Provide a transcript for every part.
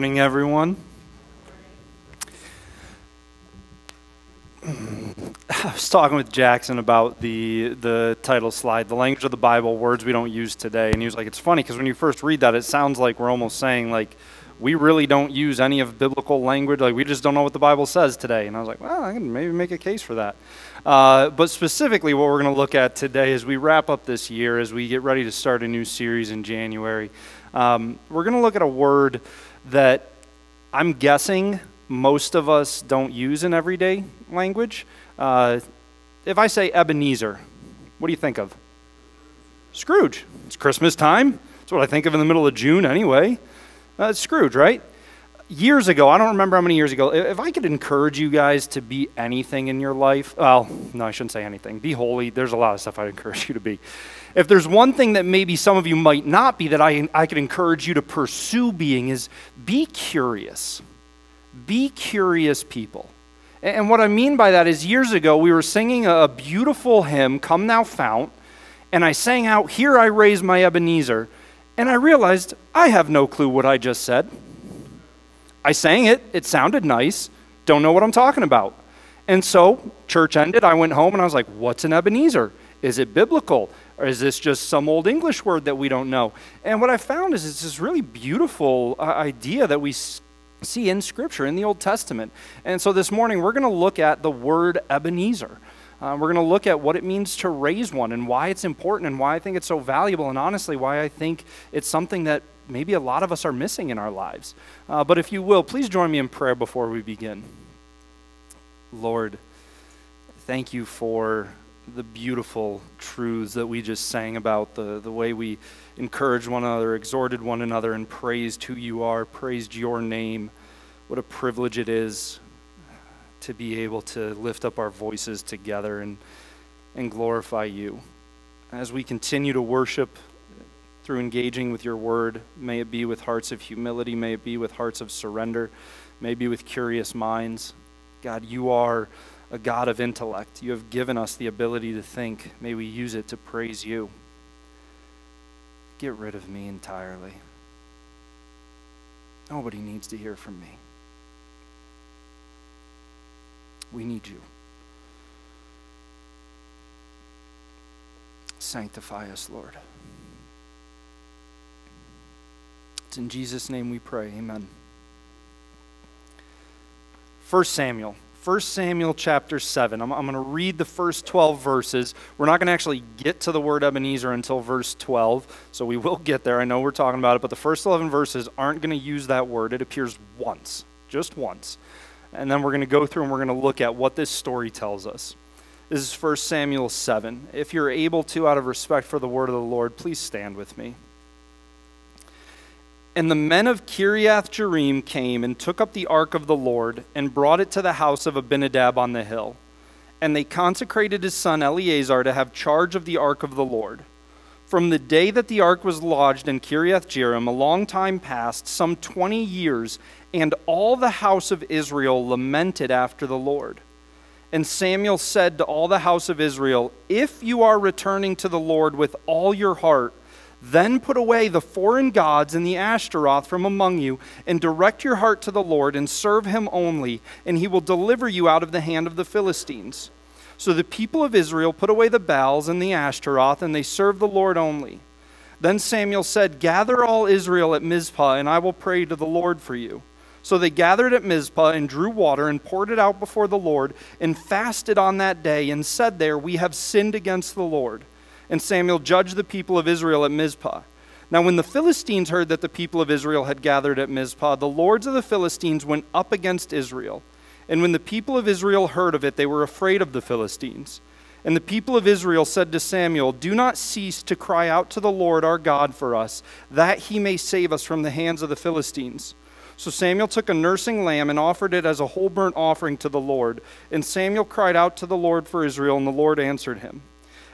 morning, everyone. I was talking with Jackson about the the title slide, the language of the Bible, words we don't use today, and he was like, "It's funny because when you first read that, it sounds like we're almost saying like we really don't use any of biblical language, like we just don't know what the Bible says today." And I was like, "Well, I can maybe make a case for that." Uh, but specifically, what we're going to look at today as we wrap up this year, as we get ready to start a new series in January, um, we're going to look at a word that I'm guessing most of us don't use in everyday language. Uh, if I say Ebenezer, what do you think of? Scrooge. It's Christmas time. That's what I think of in the middle of June anyway. Uh, it's Scrooge, right? Years ago, I don't remember how many years ago, if I could encourage you guys to be anything in your life, well, no, I shouldn't say anything. Be holy. There's a lot of stuff I'd encourage you to be. If there's one thing that maybe some of you might not be that I, I could encourage you to pursue being is be curious. Be curious people. And what I mean by that is years ago, we were singing a beautiful hymn, Come Thou Fount, and I sang out, Here I raise my Ebenezer, and I realized I have no clue what I just said. I sang it, it sounded nice, don't know what I'm talking about. And so, church ended, I went home and I was like, What's an Ebenezer? Is it biblical? Or is this just some old English word that we don't know? And what I found is it's this really beautiful uh, idea that we see in Scripture, in the Old Testament. And so this morning, we're going to look at the word Ebenezer. Uh, we're going to look at what it means to raise one and why it's important and why I think it's so valuable, and honestly, why I think it's something that maybe a lot of us are missing in our lives. Uh, but if you will, please join me in prayer before we begin. Lord, thank you for the beautiful truths that we just sang about, the, the way we encouraged one another, exhorted one another, and praised who you are, praised your name. What a privilege it is to be able to lift up our voices together and, and glorify you. As we continue to worship through engaging with your word, may it be with hearts of humility, may it be with hearts of surrender, may it be with curious minds. God, you are a God of intellect. You have given us the ability to think. May we use it to praise you. Get rid of me entirely. Nobody needs to hear from me. We need you. Sanctify us, Lord. It's in Jesus' name we pray. Amen. 1 Samuel 1 Samuel chapter 7. I'm, I'm going to read the first 12 verses. We're not going to actually get to the word Ebenezer until verse 12, so we will get there. I know we're talking about it, but the first 11 verses aren't going to use that word. It appears once, just once. And then we're going to go through and we're going to look at what this story tells us. This is 1 Samuel 7. If you're able to, out of respect for the word of the Lord, please stand with me. And the men of Kiriath Jearim came and took up the ark of the Lord and brought it to the house of Abinadab on the hill. And they consecrated his son Eleazar to have charge of the ark of the Lord. From the day that the ark was lodged in Kiriath Jearim, a long time passed, some twenty years, and all the house of Israel lamented after the Lord. And Samuel said to all the house of Israel, If you are returning to the Lord with all your heart, then put away the foreign gods and the Ashtaroth from among you, and direct your heart to the Lord, and serve him only, and he will deliver you out of the hand of the Philistines. So the people of Israel put away the Baals and the Ashtaroth, and they served the Lord only. Then Samuel said, Gather all Israel at Mizpah, and I will pray to the Lord for you. So they gathered at Mizpah and drew water and poured it out before the Lord, and fasted on that day, and said there, We have sinned against the Lord and Samuel judged the people of Israel at Mizpah. Now, when the Philistines heard that the people of Israel had gathered at Mizpah, the lords of the Philistines went up against Israel. And when the people of Israel heard of it, they were afraid of the Philistines. And the people of Israel said to Samuel, Do not cease to cry out to the Lord our God for us, that he may save us from the hands of the Philistines. So Samuel took a nursing lamb and offered it as a whole burnt offering to the Lord. And Samuel cried out to the Lord for Israel, and the Lord answered him.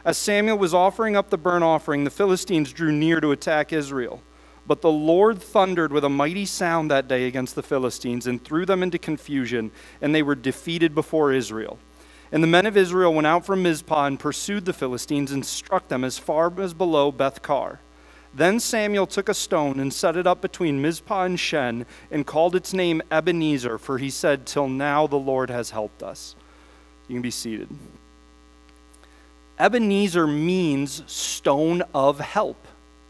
As Samuel was offering up the burnt offering, the Philistines drew near to attack Israel. But the Lord thundered with a mighty sound that day against the Philistines and threw them into confusion, and they were defeated before Israel. And the men of Israel went out from Mizpah and pursued the Philistines and struck them as far as below Beth Kar. Then Samuel took a stone and set it up between Mizpah and Shen and called its name Ebenezer, for he said, Till now the Lord has helped us. You can be seated. Ebenezer means stone of help.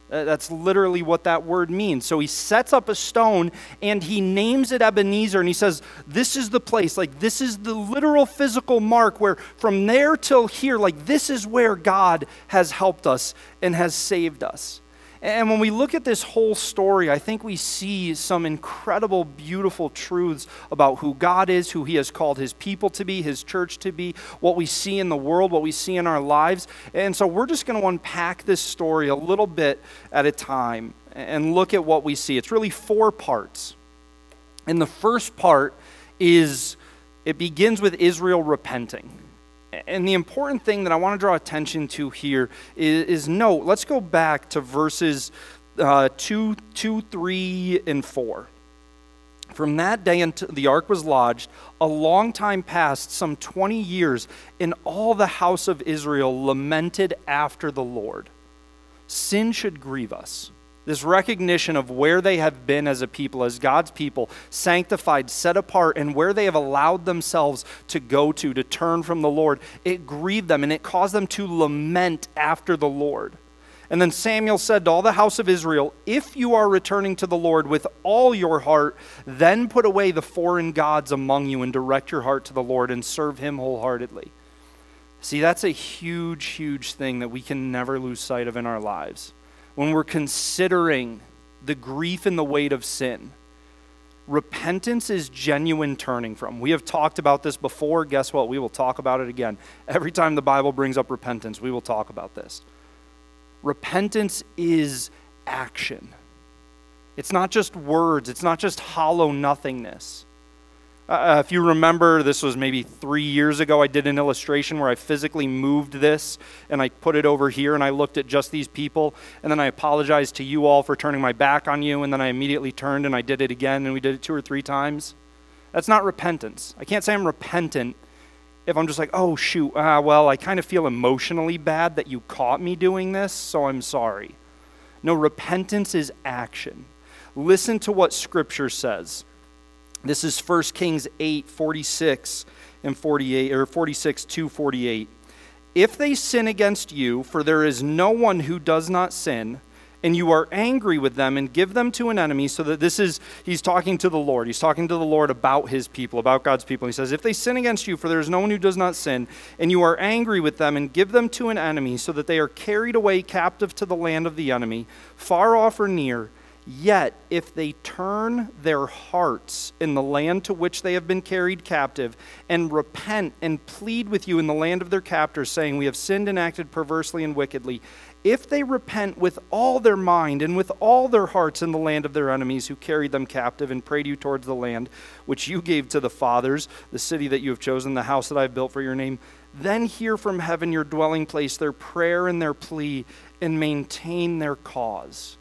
That's literally what that word means. So he sets up a stone and he names it Ebenezer and he says, This is the place. Like, this is the literal physical mark where from there till here, like, this is where God has helped us and has saved us. And when we look at this whole story, I think we see some incredible, beautiful truths about who God is, who He has called His people to be, His church to be, what we see in the world, what we see in our lives. And so we're just going to unpack this story a little bit at a time and look at what we see. It's really four parts. And the first part is it begins with Israel repenting. And the important thing that I want to draw attention to here is, is note, let's go back to verses uh, 2, 2, 3, and 4. From that day until the ark was lodged, a long time passed, some 20 years, and all the house of Israel lamented after the Lord. Sin should grieve us this recognition of where they have been as a people, as God's people, sanctified, set apart, and where they have allowed themselves to go to, to turn from the Lord, it grieved them and it caused them to lament after the Lord. And then Samuel said to all the house of Israel, If you are returning to the Lord with all your heart, then put away the foreign gods among you and direct your heart to the Lord and serve him wholeheartedly. See, that's a huge, huge thing that we can never lose sight of in our lives when we're considering the grief and the weight of sin, repentance is genuine turning from. We have talked about this before. Guess what? We will talk about it again. Every time the Bible brings up repentance, we will talk about this. Repentance is action. It's not just words, it's not just hollow nothingness. Uh, if you remember, this was maybe three years ago. I did an illustration where I physically moved this and I put it over here and I looked at just these people. And then I apologized to you all for turning my back on you. And then I immediately turned and I did it again and we did it two or three times. That's not repentance. I can't say I'm repentant if I'm just like, oh, shoot, uh, well, I kind of feel emotionally bad that you caught me doing this, so I'm sorry. No, repentance is action. Listen to what Scripture says. This is 1 Kings 8, 46 and 48, or 46 to 48. If they sin against you, for there is no one who does not sin, and you are angry with them and give them to an enemy, so that this is, he's talking to the Lord. He's talking to the Lord about his people, about God's people. He says, If they sin against you, for there is no one who does not sin, and you are angry with them and give them to an enemy, so that they are carried away captive to the land of the enemy, far off or near, Yet, if they turn their hearts in the land to which they have been carried captive, and repent and plead with you in the land of their captors, saying, We have sinned and acted perversely and wickedly, if they repent with all their mind and with all their hearts in the land of their enemies who carried them captive and prayed you towards the land which you gave to the fathers, the city that you have chosen, the house that I have built for your name, then hear from heaven your dwelling place, their prayer and their plea, and maintain their cause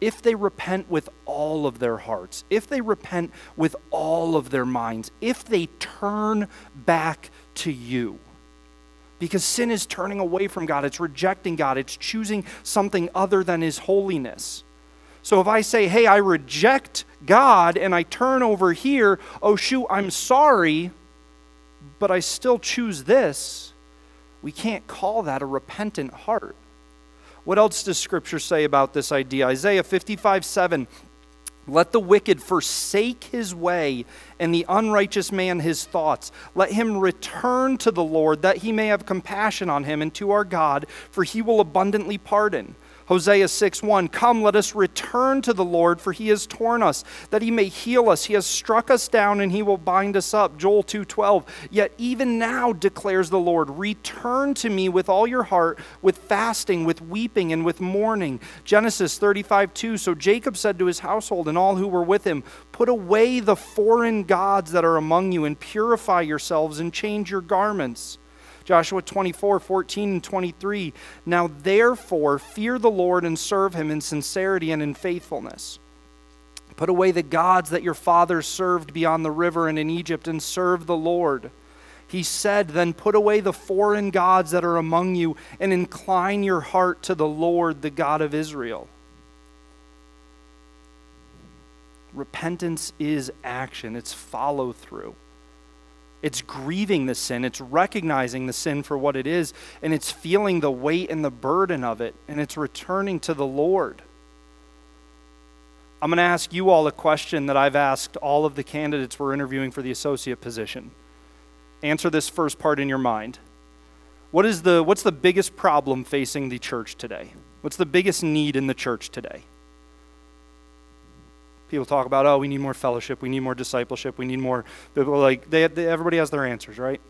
if they repent with all of their hearts, if they repent with all of their minds, if they turn back to you. Because sin is turning away from God, it's rejecting God, it's choosing something other than His holiness. So if I say, hey, I reject God and I turn over here, oh, shoot, I'm sorry, but I still choose this, we can't call that a repentant heart. What else does Scripture say about this idea? Isaiah 55 7. Let the wicked forsake his way, and the unrighteous man his thoughts. Let him return to the Lord, that he may have compassion on him, and to our God, for he will abundantly pardon. Hosea 6 1 Come, let us return to the Lord, for he has torn us, that he may heal us. He has struck us down, and he will bind us up. Joel 2 12 Yet even now, declares the Lord, return to me with all your heart, with fasting, with weeping, and with mourning. Genesis 35 2 So Jacob said to his household and all who were with him, Put away the foreign gods that are among you, and purify yourselves, and change your garments. Joshua 24, 14 and 23. Now therefore, fear the Lord and serve him in sincerity and in faithfulness. Put away the gods that your fathers served beyond the river and in Egypt and serve the Lord. He said, Then put away the foreign gods that are among you and incline your heart to the Lord, the God of Israel. Repentance is action, it's follow through. It's grieving the sin, it's recognizing the sin for what it is, and it's feeling the weight and the burden of it, and it's returning to the Lord. I'm going to ask you all a question that I've asked all of the candidates we're interviewing for the associate position. Answer this first part in your mind. What is the, what's the biggest problem facing the church today? What's the biggest need in the church today? People talk about, oh, we need more fellowship, we need more discipleship, we need more. Like they, they, everybody has their answers, right?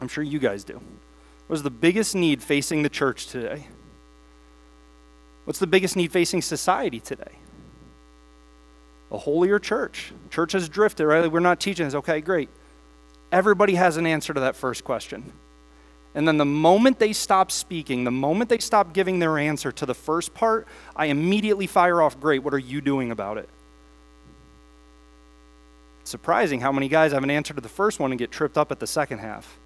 I'm sure you guys do. What is the biggest need facing the church today? What's the biggest need facing society today? A holier church. Church has drifted, right? We're not teaching this. Okay, great. Everybody has an answer to that first question. And then the moment they stop speaking, the moment they stop giving their answer to the first part, I immediately fire off, Great, what are you doing about it? Surprising how many guys have an answer to the first one and get tripped up at the second half.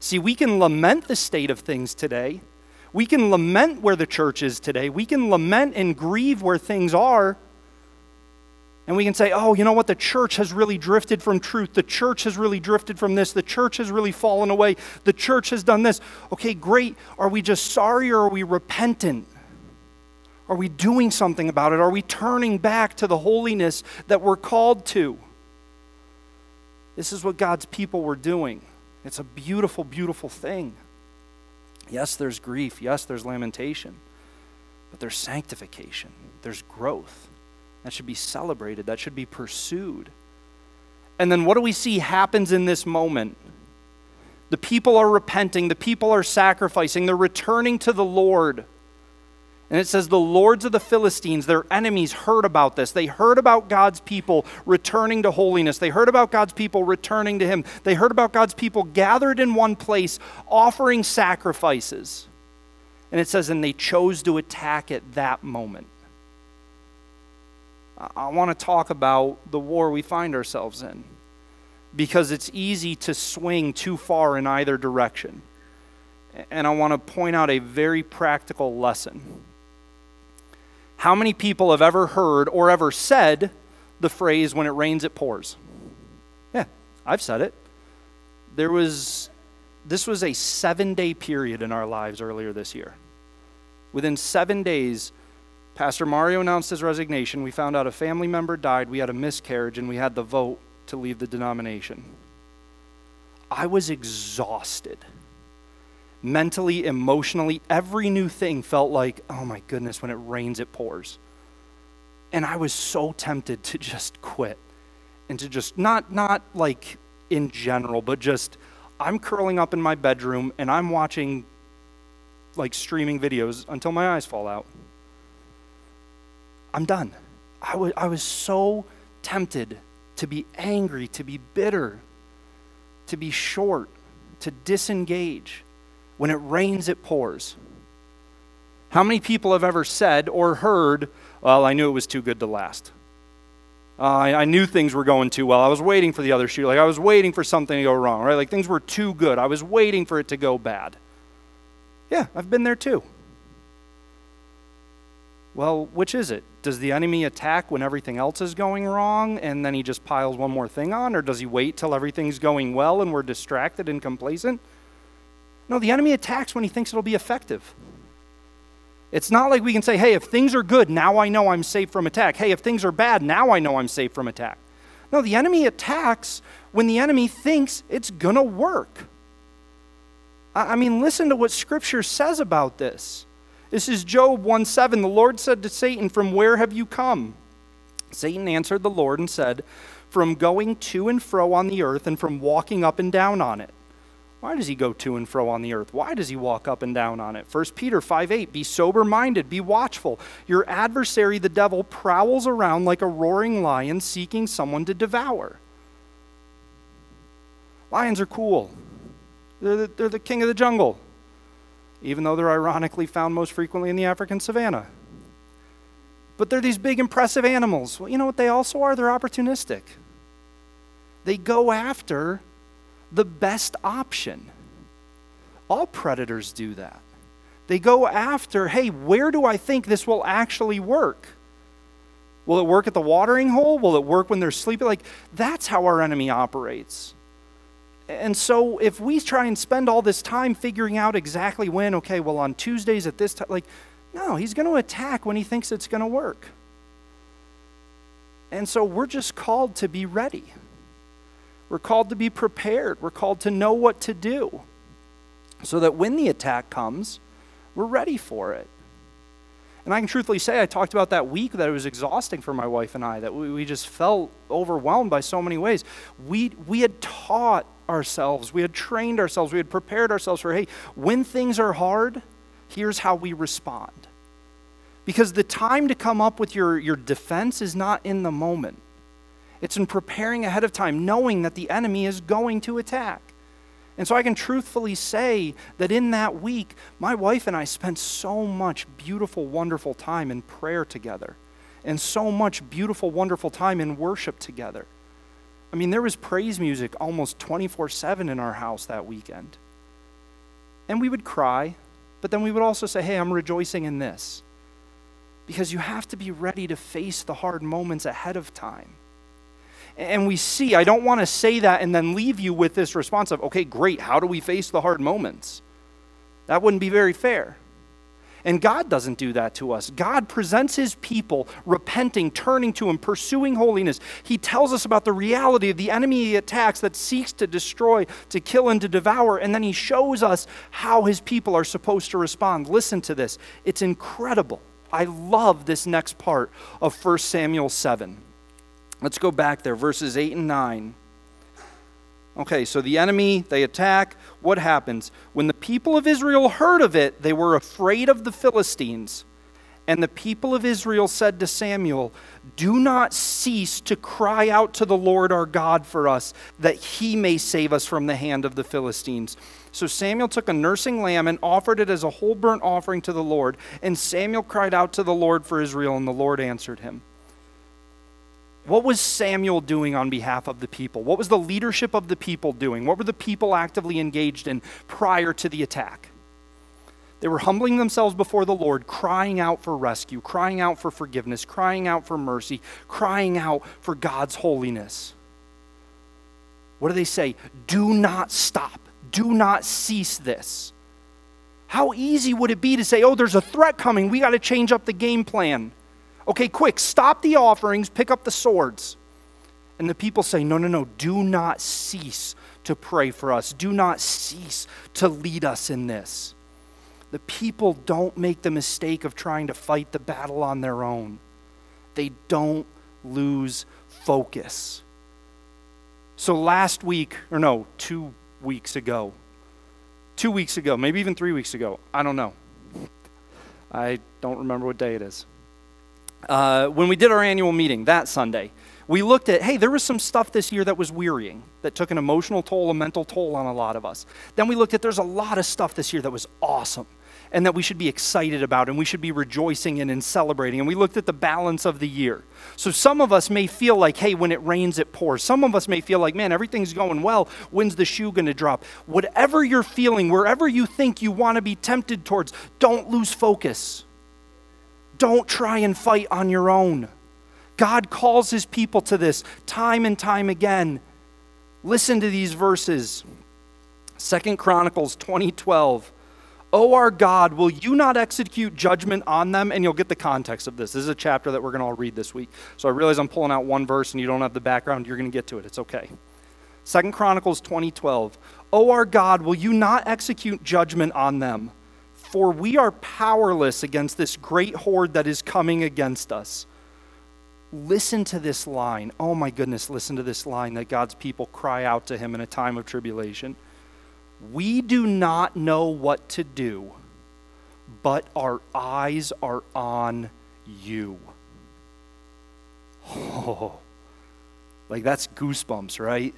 See, we can lament the state of things today. We can lament where the church is today. We can lament and grieve where things are. And we can say, oh, you know what? The church has really drifted from truth. The church has really drifted from this. The church has really fallen away. The church has done this. Okay, great. Are we just sorry or are we repentant? Are we doing something about it? Are we turning back to the holiness that we're called to? This is what God's people were doing. It's a beautiful, beautiful thing. Yes, there's grief. Yes, there's lamentation. But there's sanctification, there's growth. That should be celebrated, that should be pursued. And then what do we see happens in this moment? The people are repenting, the people are sacrificing, they're returning to the Lord. And it says the lords of the Philistines, their enemies, heard about this. They heard about God's people returning to holiness. They heard about God's people returning to Him. They heard about God's people gathered in one place, offering sacrifices. And it says, and they chose to attack at that moment. I want to talk about the war we find ourselves in because it's easy to swing too far in either direction. And I want to point out a very practical lesson. How many people have ever heard or ever said the phrase, when it rains, it pours? Yeah, I've said it. There was, this was a seven day period in our lives earlier this year. Within seven days, Pastor Mario announced his resignation. We found out a family member died. We had a miscarriage, and we had the vote to leave the denomination. I was exhausted. Mentally, emotionally, every new thing felt like, oh my goodness, when it rains, it pours. And I was so tempted to just quit and to just not not like in general, but just I'm curling up in my bedroom and I'm watching like streaming videos until my eyes fall out. I'm done. I was, I was so tempted to be angry, to be bitter, to be short, to disengage. When it rains, it pours. How many people have ever said or heard, Well, I knew it was too good to last? Uh, I, I, knew things were going too well. I was waiting for the other shoe. Like, I was waiting for something to go wrong, right? Like, things were too good. I was waiting for it to go bad. Yeah, I've been there too. Well, which is it? Does the enemy attack when everything else is going wrong and then he just piles one more thing on? Or does he wait till everything's going well and we're distracted and complacent? No, the enemy attacks when he thinks it'll be effective. It's not like we can say, hey, if things are good, now I know I'm safe from attack. Hey, if things are bad, now I know I'm safe from attack. No, the enemy attacks when the enemy thinks it's going to work. I mean, listen to what Scripture says about this. This is Job 1 7. The Lord said to Satan, From where have you come? Satan answered the Lord and said, From going to and fro on the earth and from walking up and down on it. Why does he go to and fro on the earth? Why does he walk up and down on it? 1 Peter 5 8, be sober minded, be watchful. Your adversary, the devil, prowls around like a roaring lion seeking someone to devour. Lions are cool, they're the, they're the king of the jungle even though they're ironically found most frequently in the African savannah. But they're these big, impressive animals. Well, you know what they also are? They're opportunistic. They go after the best option. All predators do that. They go after, hey, where do I think this will actually work? Will it work at the watering hole? Will it work when they're sleeping? Like, that's how our enemy operates. And so, if we try and spend all this time figuring out exactly when, okay, well, on Tuesdays at this time, like, no, he's going to attack when he thinks it's going to work. And so, we're just called to be ready. We're called to be prepared. We're called to know what to do so that when the attack comes, we're ready for it. And I can truthfully say, I talked about that week that it was exhausting for my wife and I, that we, we just felt overwhelmed by so many ways. We, we had taught ourselves, we had trained ourselves, we had prepared ourselves for hey, when things are hard, here's how we respond. Because the time to come up with your, your defense is not in the moment, it's in preparing ahead of time, knowing that the enemy is going to attack. And so I can truthfully say that in that week, my wife and I spent so much beautiful, wonderful time in prayer together, and so much beautiful, wonderful time in worship together. I mean, there was praise music almost 24 7 in our house that weekend. And we would cry, but then we would also say, hey, I'm rejoicing in this. Because you have to be ready to face the hard moments ahead of time and we see. I don't want to say that and then leave you with this response of, okay, great, how do we face the hard moments? That wouldn't be very fair. And God doesn't do that to us. God presents his people repenting, turning to him, pursuing holiness. He tells us about the reality of the enemy he attacks that seeks to destroy, to kill, and to devour. And then he shows us how his people are supposed to respond. Listen to this. It's incredible. I love this next part of 1 Samuel 7. Let's go back there, verses 8 and 9. Okay, so the enemy, they attack. What happens? When the people of Israel heard of it, they were afraid of the Philistines. And the people of Israel said to Samuel, Do not cease to cry out to the Lord our God for us, that he may save us from the hand of the Philistines. So Samuel took a nursing lamb and offered it as a whole burnt offering to the Lord. And Samuel cried out to the Lord for Israel, and the Lord answered him. What was Samuel doing on behalf of the people? What was the leadership of the people doing? What were the people actively engaged in prior to the attack? They were humbling themselves before the Lord, crying out for rescue, crying out for forgiveness, crying out for mercy, crying out for God's holiness. What do they say? Do not stop. Do not cease this. How easy would it be to say, oh, there's a threat coming. We got to change up the game plan. Okay, quick, stop the offerings, pick up the swords. And the people say, No, no, no, do not cease to pray for us. Do not cease to lead us in this. The people don't make the mistake of trying to fight the battle on their own, they don't lose focus. So last week, or no, two weeks ago, two weeks ago, maybe even three weeks ago, I don't know. I don't remember what day it is uh, when we did our annual meeting that Sunday, we looked at, hey, there was some stuff this year that was wearying, that took an emotional toll, a mental toll on a lot of us. Then we looked at, there's a lot of stuff this year that was awesome and that we should be excited about and we should be rejoicing in and celebrating. And we looked at the balance of the year. So some of us may feel like, hey, when it rains, it pours. Some of us may feel like, man, everything's going well. When's the shoe going to drop? Whatever you're feeling, wherever you think you want to be tempted towards, don't lose focus. Don't try and fight on your own. God calls his people to this time and time again. Listen to these verses. Second Chronicles 2012. Oh, our God, will you not execute judgment on them? And you'll get the context of this. This is a chapter that we're going to all read this week. So I realize I'm pulling out one verse and you don't have the background. You're going to get to it. It's okay. Second Chronicles 2012. Oh, our God, will you not execute judgment on them? For we are powerless against this great horde that is coming against us. Listen to this line. Oh my goodness, listen to this line that God's people cry out to him in a time of tribulation. We do not know what to do, but our eyes are on you. Oh, like that's goosebumps, right?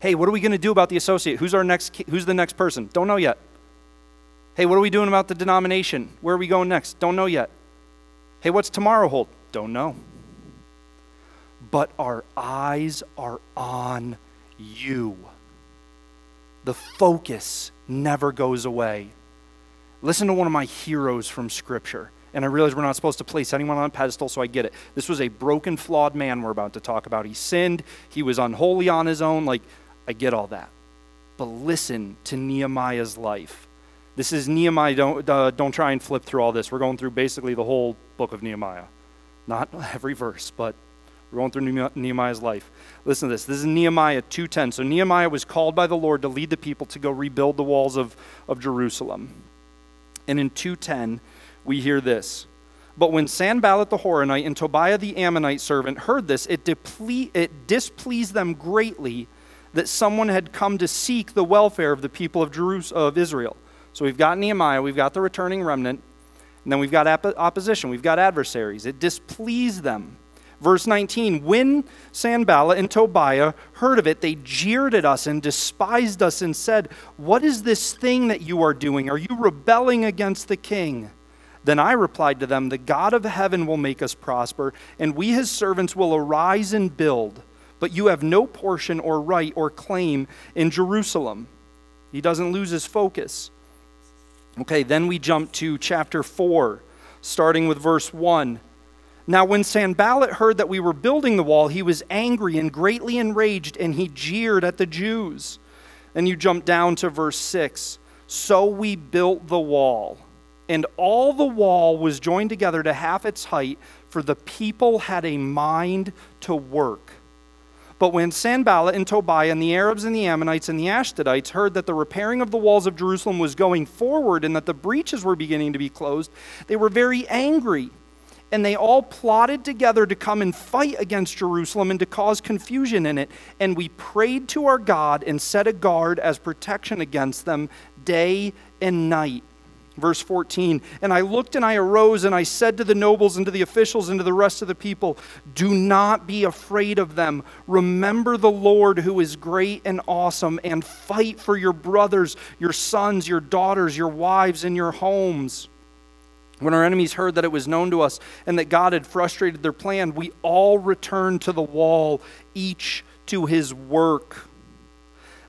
Hey, what are we going to do about the associate? Who's our next who's the next person? Don't know yet. Hey, what are we doing about the denomination? Where are we going next? Don't know yet. Hey, what's tomorrow hold? Don't know. But our eyes are on you. The focus never goes away. Listen to one of my heroes from Scripture. And I realize we're not supposed to place anyone on a pedestal, so I get it. This was a broken, flawed man we're about to talk about. He sinned, he was unholy on his own. Like, I get all that. But listen to Nehemiah's life. This is Nehemiah. Don't, uh, don't try and flip through all this. We're going through basically the whole book of Nehemiah. Not every verse, but we're going through Nehemiah's life. Listen to this. This is Nehemiah 2.10. So Nehemiah was called by the Lord to lead the people to go rebuild the walls of, of Jerusalem. And in 2.10, we hear this. But when Sanballat the Horonite and Tobiah the Ammonite servant heard this, it, deple- it displeased them greatly that someone had come to seek the welfare of the people of, Jerus- of Israel. So we've got Nehemiah, we've got the returning remnant, and then we've got opposition, we've got adversaries. It displeased them. Verse 19 When Sanballat and Tobiah heard of it, they jeered at us and despised us and said, What is this thing that you are doing? Are you rebelling against the king? Then I replied to them, The God of heaven will make us prosper, and we his servants will arise and build. But you have no portion or right or claim in Jerusalem. He doesn't lose his focus. Okay, then we jump to chapter 4, starting with verse 1. Now, when Sanballat heard that we were building the wall, he was angry and greatly enraged, and he jeered at the Jews. Then you jump down to verse 6. So we built the wall, and all the wall was joined together to half its height, for the people had a mind to work. But when Sanballat and Tobiah and the Arabs and the Ammonites and the Ashdodites heard that the repairing of the walls of Jerusalem was going forward and that the breaches were beginning to be closed, they were very angry and they all plotted together to come and fight against Jerusalem and to cause confusion in it. And we prayed to our God and set a guard as protection against them day and night. Verse 14, and I looked and I arose and I said to the nobles and to the officials and to the rest of the people, Do not be afraid of them. Remember the Lord who is great and awesome, and fight for your brothers, your sons, your daughters, your wives, and your homes. When our enemies heard that it was known to us and that God had frustrated their plan, we all returned to the wall, each to his work.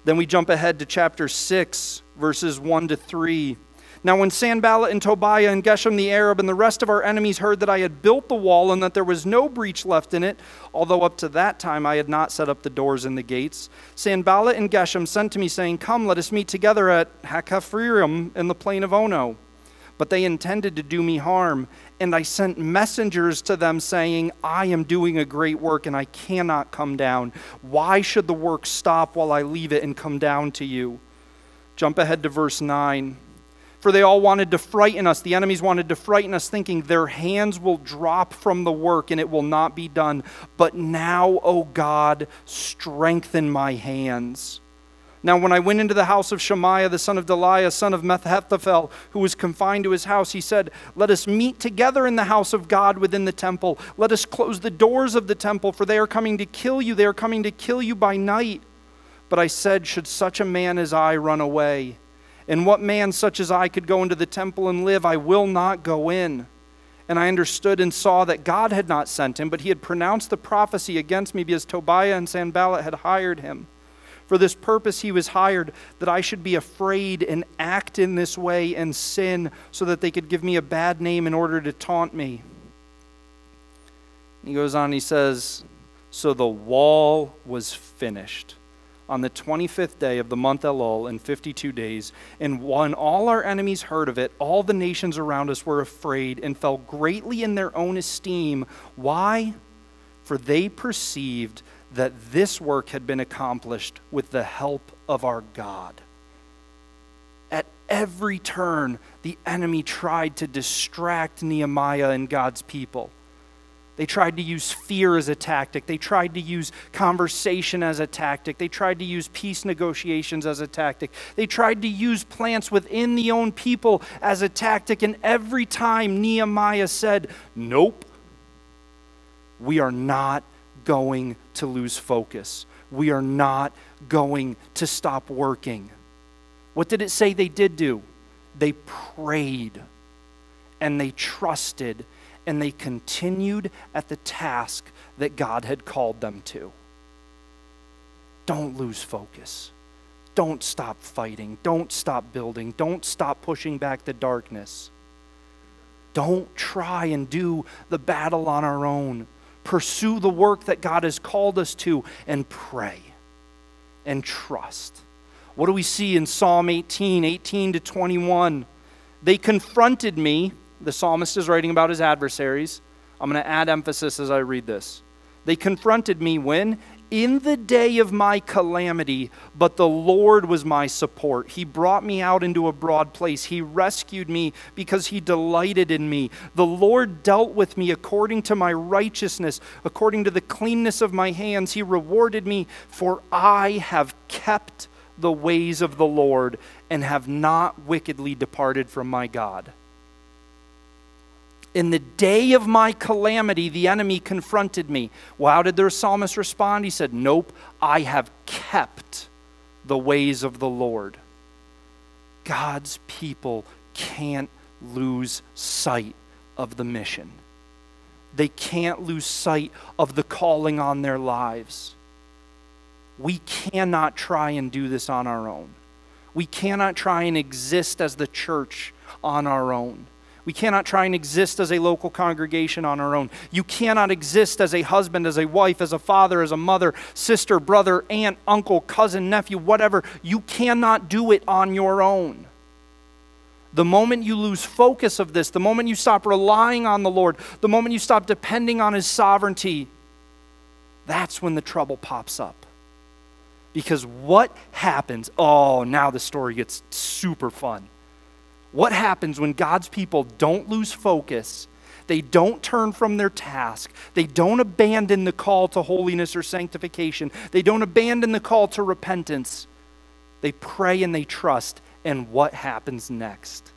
Then we jump ahead to chapter 6, verses 1 to 3. Now, when Sanballat and Tobiah and Geshem the Arab and the rest of our enemies heard that I had built the wall and that there was no breach left in it, although up to that time I had not set up the doors and the gates, Sanballat and Geshem sent to me, saying, Come, let us meet together at Hakkephirim in the plain of Ono but they intended to do me harm. And I sent messengers to them saying, I am doing a great work and I cannot come down. Why should the work stop while I leave it and come down to you? Jump ahead to verse 9. For they all wanted to frighten us. The enemies wanted to frighten us, thinking their hands will drop from the work and it will not be done. But now, O God, strengthen my hands. Now, when I went into the house of Shemaiah, the son of Delaiah, son of Mehetabel, who was confined to his house, he said, Let us meet together in the house of God within the temple. Let us close the doors of the temple, for they are coming to kill you. They are coming to kill you by night. But I said, Should such a man as I run away? And what man such as I could go into the temple and live? I will not go in. And I understood and saw that God had not sent him, but he had pronounced the prophecy against me because Tobiah and Sanballat had hired him. For this purpose he was hired, that I should be afraid and act in this way and sin, so that they could give me a bad name in order to taunt me. He goes on, he says, So the wall was finished on the 25th day of the month Elul in 52 days. And when all our enemies heard of it, all the nations around us were afraid and fell greatly in their own esteem. Why? For they perceived that this work had been accomplished with the help of our God. At every turn, the enemy tried to distract Nehemiah and God's people. They tried to use fear as a tactic. They tried to use conversation as a tactic. They tried to use peace negotiations as a tactic. They tried to use plants within the own people as a tactic. And every time Nehemiah said, Nope, we are not going to lose focus. We are not going to stop working. What did it say they did do? They prayed and they trusted and they continued at the task that God had called them to. Don't lose focus. Don't stop fighting. Don't stop building. Don't stop pushing back the darkness. Don't try and do the battle on our own. Pursue the work that God has called us to and pray and trust. What do we see in Psalm 18, 18 to 21? They confronted me. The psalmist is writing about his adversaries. I'm going to add emphasis as I read this. They confronted me when? In the day of my calamity, but the Lord was my support. He brought me out into a broad place. He rescued me because he delighted in me. The Lord dealt with me according to my righteousness, according to the cleanness of my hands. He rewarded me, for I have kept the ways of the Lord and have not wickedly departed from my God. In the day of my calamity, the enemy confronted me. Well, how did the psalmist respond? He said, Nope, I have kept the ways of the Lord. God's people can't lose sight of the mission. They can't lose sight of the calling on their lives. We cannot try and do this on our own. We cannot try and exist as the church on our own. We cannot try and exist as a local congregation on our own. You cannot exist as a husband, as a wife, as a father, as a mother, sister, brother, aunt, uncle, cousin, nephew, whatever. You cannot do it on your own. The moment you lose focus of this, the moment you stop relying on the Lord, the moment you stop depending on His sovereignty, that's when the trouble pops up. Because what happens? Oh, now the story gets super fun. What happens when God's people don't lose focus? They don't turn from their task. They don't abandon the call to holiness or sanctification. They don't abandon the call to repentance. They pray and they trust. And what happens next?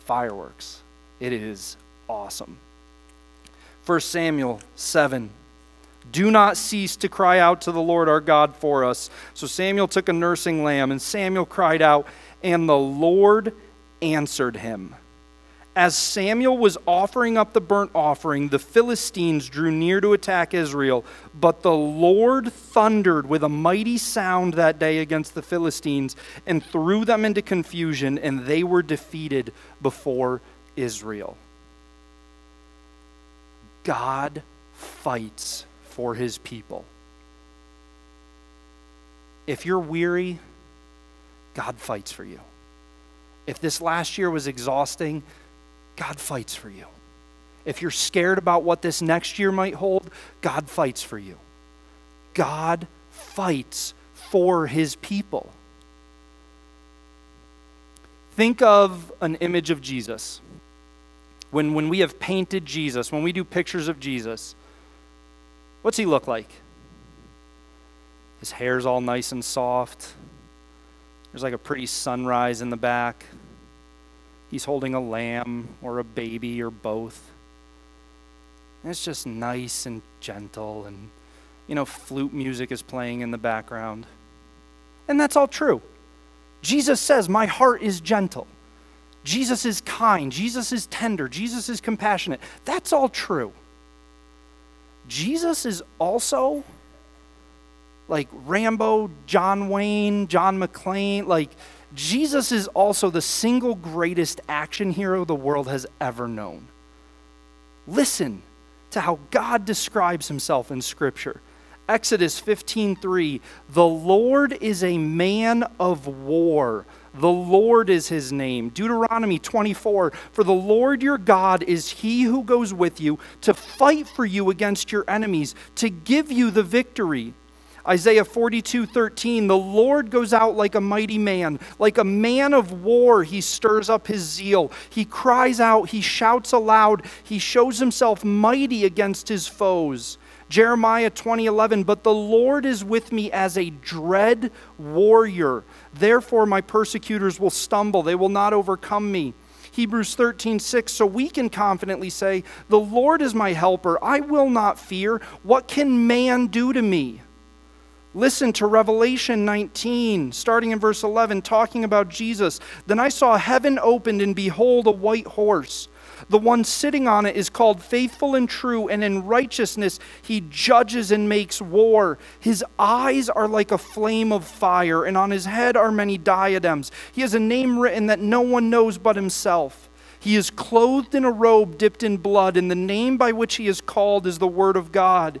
Fireworks. It is awesome. 1 Samuel 7. Do not cease to cry out to the Lord our God for us. So Samuel took a nursing lamb, and Samuel cried out, and the Lord answered him. As Samuel was offering up the burnt offering, the Philistines drew near to attack Israel. But the Lord thundered with a mighty sound that day against the Philistines and threw them into confusion, and they were defeated before Israel. God fights for his people. If you're weary, God fights for you. If this last year was exhausting, God fights for you. If you're scared about what this next year might hold, God fights for you. God fights for his people. Think of an image of Jesus. When, when we have painted Jesus, when we do pictures of Jesus, what's he look like? His hair's all nice and soft. There's like a pretty sunrise in the back. He's holding a lamb or a baby or both. And it's just nice and gentle, and, you know, flute music is playing in the background. And that's all true. Jesus says, My heart is gentle. Jesus is kind. Jesus is tender. Jesus is compassionate. That's all true. Jesus is also like Rambo, John Wayne, John McClane. Like, Jesus is also the single greatest action hero the world has ever known. Listen to how God describes himself in Scripture. Exodus 15:3 The Lord is a man of war. The Lord is his name. Deuteronomy 24 For the Lord your God is he who goes with you to fight for you against your enemies, to give you the victory. Isaiah 42 13, the Lord goes out like a mighty man, like a man of war, he stirs up his zeal. He cries out, he shouts aloud, he shows himself mighty against his foes. Jeremiah 20:11 But the Lord is with me as a dread warrior. Therefore my persecutors will stumble, they will not overcome me. Hebrews 13:6 So we can confidently say, "The Lord is my helper; I will not fear. What can man do to me?" Listen to Revelation 19, starting in verse 11, talking about Jesus. Then I saw heaven opened, and behold, a white horse. The one sitting on it is called faithful and true, and in righteousness he judges and makes war. His eyes are like a flame of fire, and on his head are many diadems. He has a name written that no one knows but himself. He is clothed in a robe dipped in blood, and the name by which he is called is the Word of God.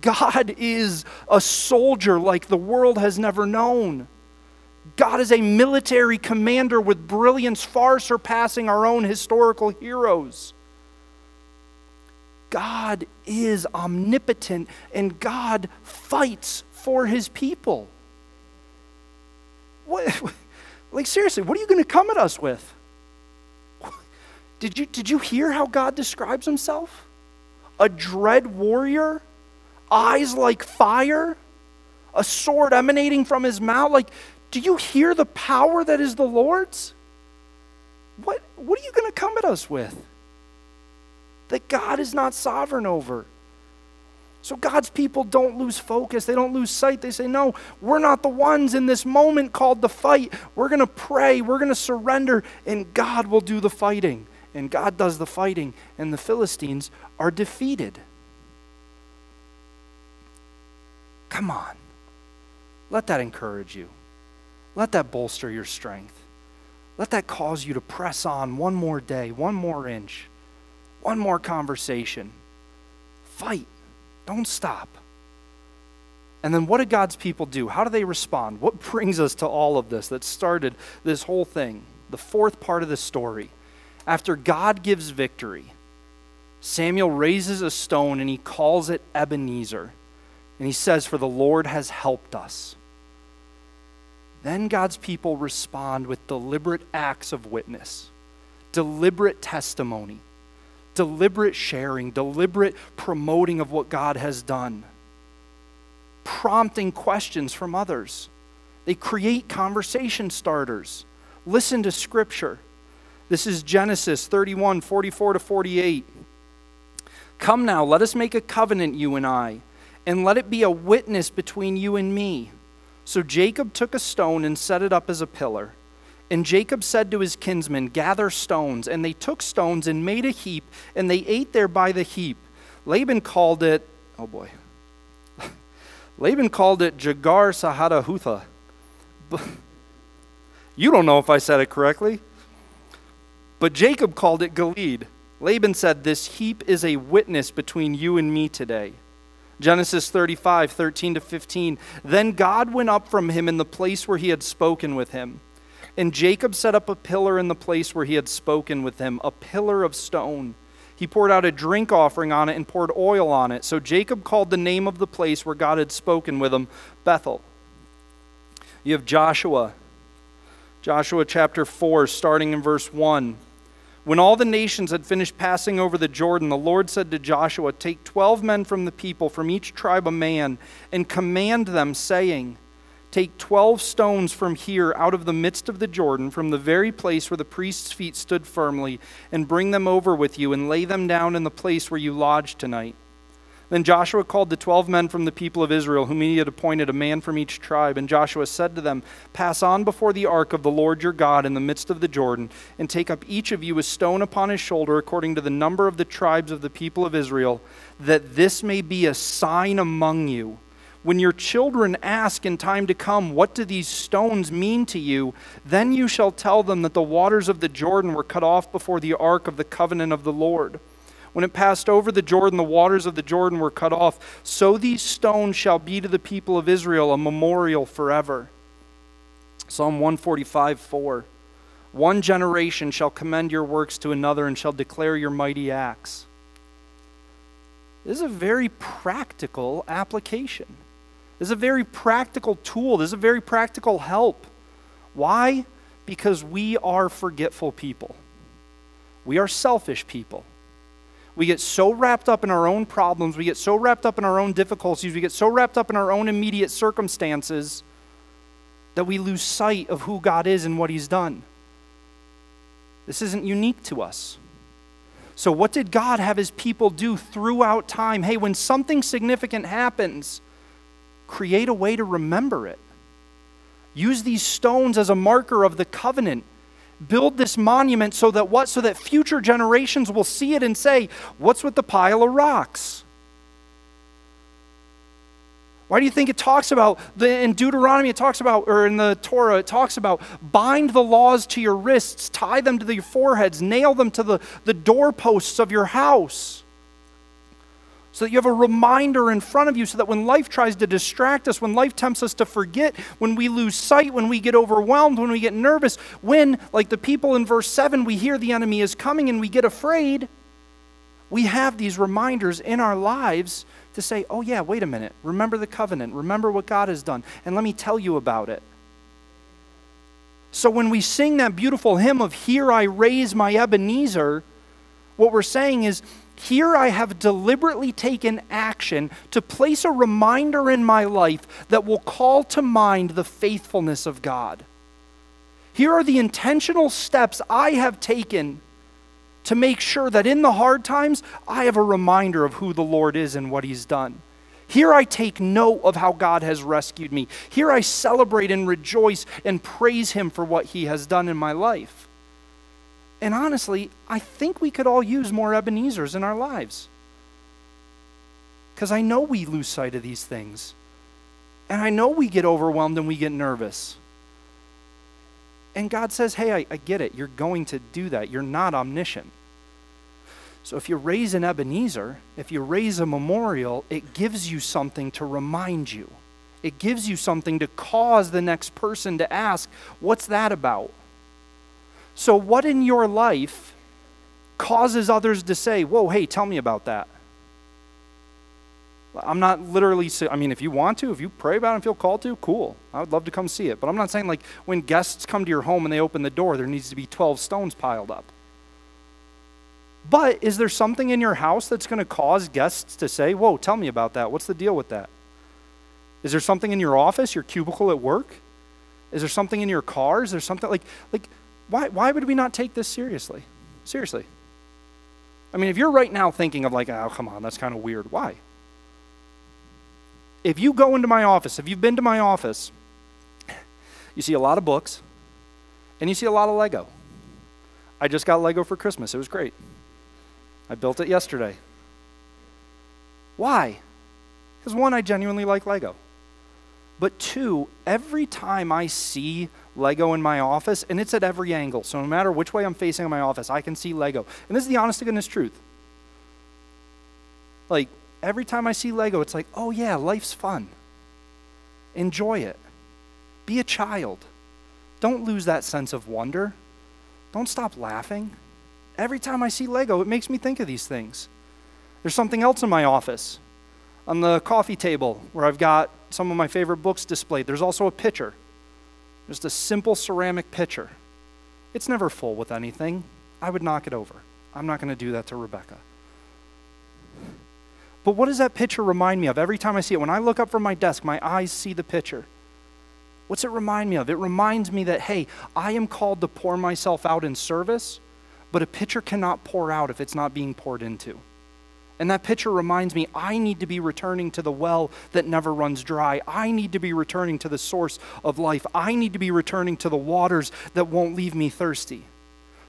God is a soldier like the world has never known. God is a military commander with brilliance far surpassing our own historical heroes. God is omnipotent and God fights for his people. What, like, seriously, what are you going to come at us with? Did you, did you hear how God describes himself? A dread warrior, eyes like fire, a sword emanating from his mouth. Like, do you hear the power that is the Lord's? What, what are you going to come at us with? That God is not sovereign over. So God's people don't lose focus. They don't lose sight. They say, No, we're not the ones in this moment called to fight. We're going to pray. We're going to surrender, and God will do the fighting and God does the fighting, and the Philistines are defeated. Come on. Let that encourage you. Let that bolster your strength. Let that cause you to press on one more day, one more inch, one more conversation. Fight. Don't stop. And then what do God's people do? How do they respond? What brings us to all of this that started this whole thing? The fourth part of the story after God gives victory, Samuel raises a stone and he calls it Ebenezer. And he says, For the Lord has helped us. Then God's people respond with deliberate acts of witness, deliberate testimony, deliberate sharing, deliberate promoting of what God has done, prompting questions from others. They create conversation starters, listen to Scripture this is Genesis 31 44 to 48. Come now, let us make a covenant, you and I, and let it be a witness between you and me. So Jacob took a stone and set it up as a pillar. And Jacob said to his kinsmen, Gather stones. And they took stones and made a heap, and they ate there by the heap. Laban called it, oh boy. Laban called it Jagar Sahadahutha. You don't know if I said it correctly. But Jacob called it Galeed. Laban said, This heap is a witness between you and me today. Genesis 35, 13 to 15. Then God went up from him in the place where he had spoken with him. And Jacob set up a pillar in the place where he had spoken with him, a pillar of stone. He poured out a drink offering on it and poured oil on it. So Jacob called the name of the place where God had spoken with him Bethel. You have Joshua. Joshua chapter 4, starting in verse 1. When all the nations had finished passing over the Jordan, the Lord said to Joshua, Take twelve men from the people, from each tribe a man, and command them, saying, Take twelve stones from here out of the midst of the Jordan, from the very place where the priest's feet stood firmly, and bring them over with you, and lay them down in the place where you lodge tonight. Then Joshua called the twelve men from the people of Israel, whom he had appointed, a man from each tribe. And Joshua said to them, Pass on before the ark of the Lord your God in the midst of the Jordan, and take up each of you a stone upon his shoulder, according to the number of the tribes of the people of Israel, that this may be a sign among you. When your children ask in time to come, What do these stones mean to you? Then you shall tell them that the waters of the Jordan were cut off before the ark of the covenant of the Lord. When it passed over the Jordan, the waters of the Jordan were cut off. So these stones shall be to the people of Israel a memorial forever. Psalm 145 4. One generation shall commend your works to another and shall declare your mighty acts. This is a very practical application. This is a very practical tool. This is a very practical help. Why? Because we are forgetful people. We are selfish people. We get so wrapped up in our own problems, we get so wrapped up in our own difficulties, we get so wrapped up in our own immediate circumstances that we lose sight of who God is and what He's done. This isn't unique to us. So, what did God have his people do throughout time? Hey, when something significant happens, create a way to remember it. Use these stones as a marker of the covenant. Build this monument so that what? So that future generations will see it and say, What's with the pile of rocks? Why do you think it talks about, the, in Deuteronomy, it talks about, or in the Torah, it talks about bind the laws to your wrists, tie them to your foreheads, nail them to the, the doorposts of your house? So that you have a reminder in front of you, so that when life tries to distract us, when life tempts us to forget, when we lose sight, when we get overwhelmed, when we get nervous, when, like the people in verse 7, we hear the enemy is coming and we get afraid, we have these reminders in our lives to say, oh, yeah, wait a minute. Remember the covenant. Remember what God has done. And let me tell you about it. So when we sing that beautiful hymn of Here I Raise My Ebenezer, what we're saying is, Here I have deliberately taken action to place a reminder in my life that will call to mind the faithfulness of God. Here are the intentional steps I have taken to make sure that in the hard times, I have a reminder of who the Lord is and what He's done. Here I take note of how God has rescued me. Here I celebrate and rejoice and praise Him for what He has done in my life. And honestly, I think we could all use more Ebenezers in our lives. Because I know we lose sight of these things. And I know we get overwhelmed and we get nervous. And God says, hey, I, I get it. You're going to do that. You're not omniscient. So if you raise an Ebenezer, if you raise a memorial, it gives you something to remind you. It gives you something to cause the next person to ask, what's that about? So, what in your life causes others to say, whoa, hey, tell me about that? I'm not literally, I mean, if you want to, if you pray about it and feel called to, cool. I would love to come see it. But I'm not saying like when guests come to your home and they open the door, there needs to be 12 stones piled up. But is there something in your house that's going to cause guests to say, whoa, tell me about that? What's the deal with that? Is there something in your office, your cubicle at work? Is there something in your car? Is there something like, like why, why would we not take this seriously? Seriously. I mean, if you're right now thinking of like, oh, come on, that's kind of weird. Why? if you go into my office, if you've been to my office, you see a lot of books and you see a lot of Lego. I just got Lego for Christmas. It was great. I built it yesterday. Why? Because one, I genuinely like Lego. But two, every time I see Lego in my office, and it's at every angle, so no matter which way I'm facing in my office, I can see Lego. And this is the honest to goodness truth. Like, every time I see Lego, it's like, oh yeah, life's fun. Enjoy it. Be a child. Don't lose that sense of wonder. Don't stop laughing. Every time I see Lego, it makes me think of these things. There's something else in my office. On the coffee table, where I've got some of my favorite books displayed, there's also a pitcher. Just a simple ceramic pitcher. It's never full with anything. I would knock it over. I'm not going to do that to Rebecca. But what does that picture remind me of? Every time I see it, when I look up from my desk, my eyes see the picture. What's it remind me of? It reminds me that, hey, I am called to pour myself out in service, but a pitcher cannot pour out if it's not being poured into. And that picture reminds me I need to be returning to the well that never runs dry. I need to be returning to the source of life. I need to be returning to the waters that won't leave me thirsty.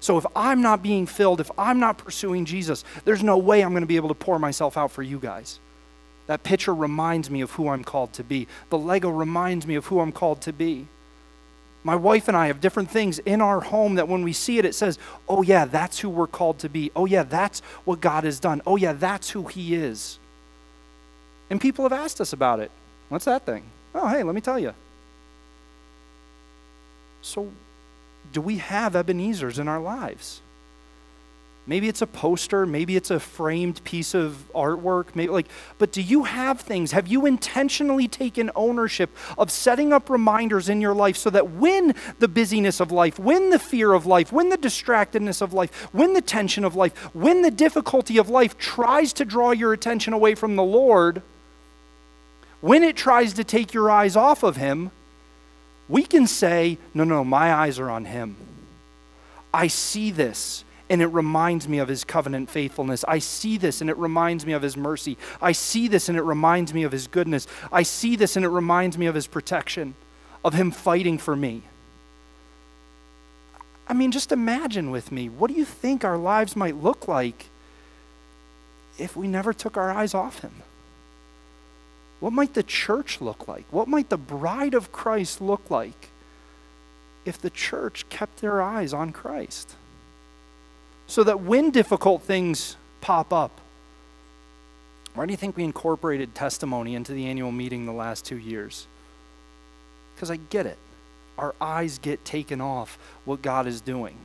So if I'm not being filled, if I'm not pursuing Jesus, there's no way I'm going to be able to pour myself out for you guys. That picture reminds me of who I'm called to be. The Lego reminds me of who I'm called to be. My wife and I have different things in our home that when we see it, it says, oh, yeah, that's who we're called to be. Oh, yeah, that's what God has done. Oh, yeah, that's who He is. And people have asked us about it. What's that thing? Oh, hey, let me tell you. So, do we have Ebenezers in our lives? Maybe it's a poster, maybe it's a framed piece of artwork, maybe like but do you have things? Have you intentionally taken ownership of setting up reminders in your life so that when the busyness of life, when the fear of life, when the distractedness of life, when the tension of life, when the difficulty of life tries to draw your attention away from the Lord, when it tries to take your eyes off of him, we can say, no, no, my eyes are on him. I see this, and it reminds me of his covenant faithfulness. I see this and it reminds me of his mercy. I see this and it reminds me of his goodness. I see this and it reminds me of his protection, of him fighting for me. I mean, just imagine with me what do you think our lives might look like if we never took our eyes off him? What might the church look like? What might the bride of Christ look like if the church kept their eyes on Christ? So that when difficult things pop up, why do you think we incorporated testimony into the annual meeting the last two years? Because I get it. Our eyes get taken off what God is doing.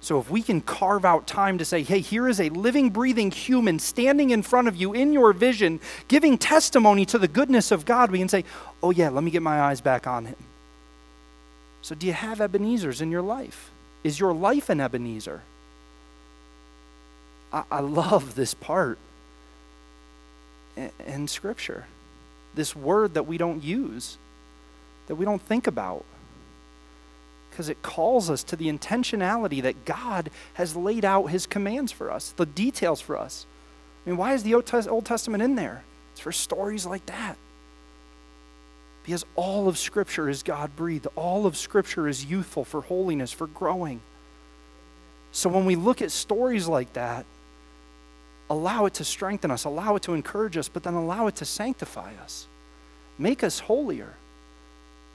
So, if we can carve out time to say, hey, here is a living, breathing human standing in front of you in your vision, giving testimony to the goodness of God, we can say, oh, yeah, let me get my eyes back on him. So, do you have Ebenezer's in your life? Is your life an Ebenezer? I, I love this part in, in Scripture, this word that we don't use, that we don't think about because it calls us to the intentionality that God has laid out his commands for us, the details for us. I mean, why is the Old Testament in there? It's for stories like that. Because all of Scripture is God breathed, all of Scripture is youthful for holiness, for growing. So when we look at stories like that, allow it to strengthen us, allow it to encourage us, but then allow it to sanctify us, make us holier.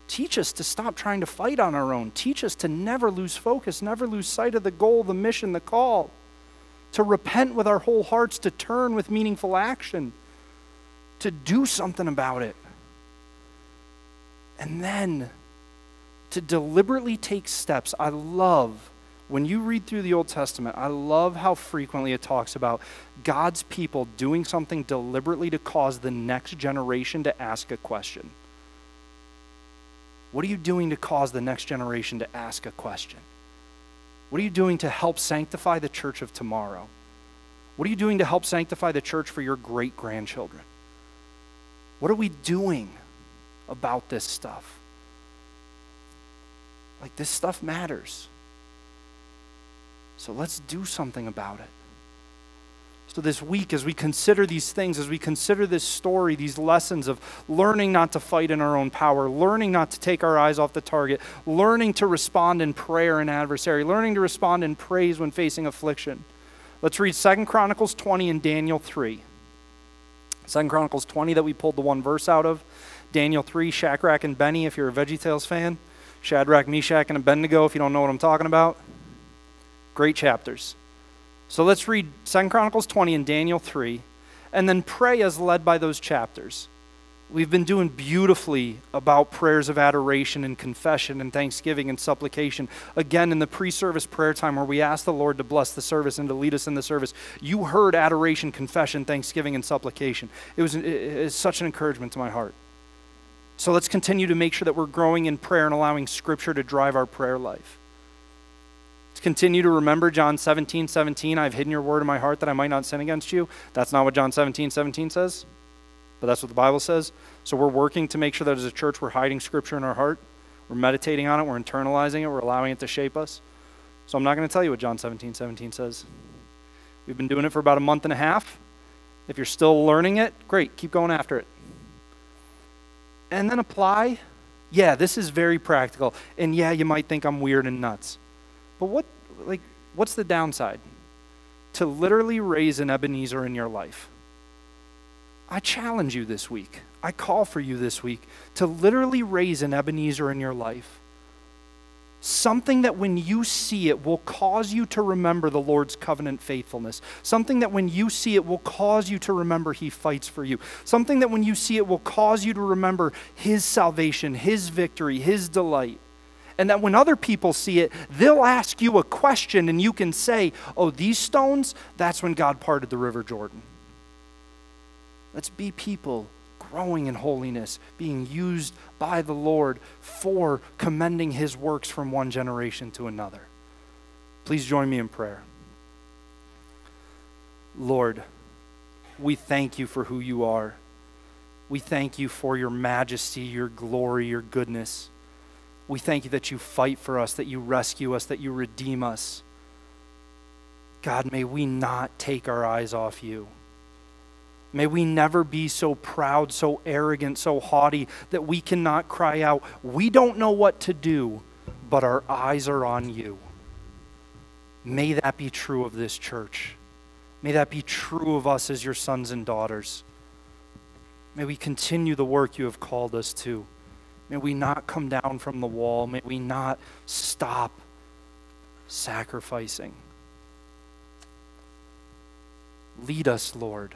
Teach us to stop trying to fight on our own. Teach us to never lose focus, never lose sight of the goal, the mission, the call. To repent with our whole hearts, to turn with meaningful action, to do something about it. And then to deliberately take steps. I love when you read through the Old Testament, I love how frequently it talks about God's people doing something deliberately to cause the next generation to ask a question. What are you doing to cause the next generation to ask a question? What are you doing to help sanctify the church of tomorrow? What are you doing to help sanctify the church for your great grandchildren? What are we doing about this stuff? Like, this stuff matters. So let's do something about it. So, this week, as we consider these things, as we consider this story, these lessons of learning not to fight in our own power, learning not to take our eyes off the target, learning to respond in prayer in adversary, learning to respond in praise when facing affliction, let's read Second Chronicles 20 and Daniel 3. Second Chronicles 20 that we pulled the one verse out of. Daniel 3, Shadrach and Benny, if you're a VeggieTales fan. Shadrach, Meshach, and Abednego, if you don't know what I'm talking about. Great chapters. So let's read 2 Chronicles 20 and Daniel 3, and then pray as led by those chapters. We've been doing beautifully about prayers of adoration and confession and thanksgiving and supplication. Again, in the pre service prayer time where we ask the Lord to bless the service and to lead us in the service, you heard adoration, confession, thanksgiving, and supplication. It was, it was such an encouragement to my heart. So let's continue to make sure that we're growing in prayer and allowing Scripture to drive our prayer life Let's continue to remember John 17, 17, I've hidden your word in my heart that I might not sin against you. That's not what John 17, 17 says, but that's what the Bible says. So we're working to make sure that as a church we're hiding scripture in our heart. We're meditating on it, we're internalizing it, we're allowing it to shape us. So I'm not going to tell you what John 17, 17 says. We've been doing it for about a month and a half. If you're still learning it, great, keep going after it. And then apply. Yeah, this is very practical. And yeah, you might think I'm weird and nuts. But what like, what's the downside? To literally raise an Ebenezer in your life. I challenge you this week. I call for you this week to literally raise an Ebenezer in your life. Something that when you see it will cause you to remember the Lord's covenant faithfulness. Something that when you see it will cause you to remember He fights for you. Something that when you see it will cause you to remember His salvation, His victory, His delight and that when other people see it, they'll ask you a question and you can say, Oh, these stones, that's when God parted the River Jordan. Let's be people growing in holiness, being used by the Lord for commending his works from one generation to another. Please join me in prayer. Lord, we thank you for who you are. We thank you for your majesty, your glory, your goodness. We thank you that you fight for us, that you rescue us, that you redeem us. God, may we not take our eyes off you. May we never be so proud, so arrogant, so haughty that we cannot cry out, We don't know what to do, but our eyes are on you. May that be true of this church. May that be true of us as your sons and daughters. May we continue the work you have called us to. May we not come down from the wall. May we not stop sacrificing. Lead us, Lord.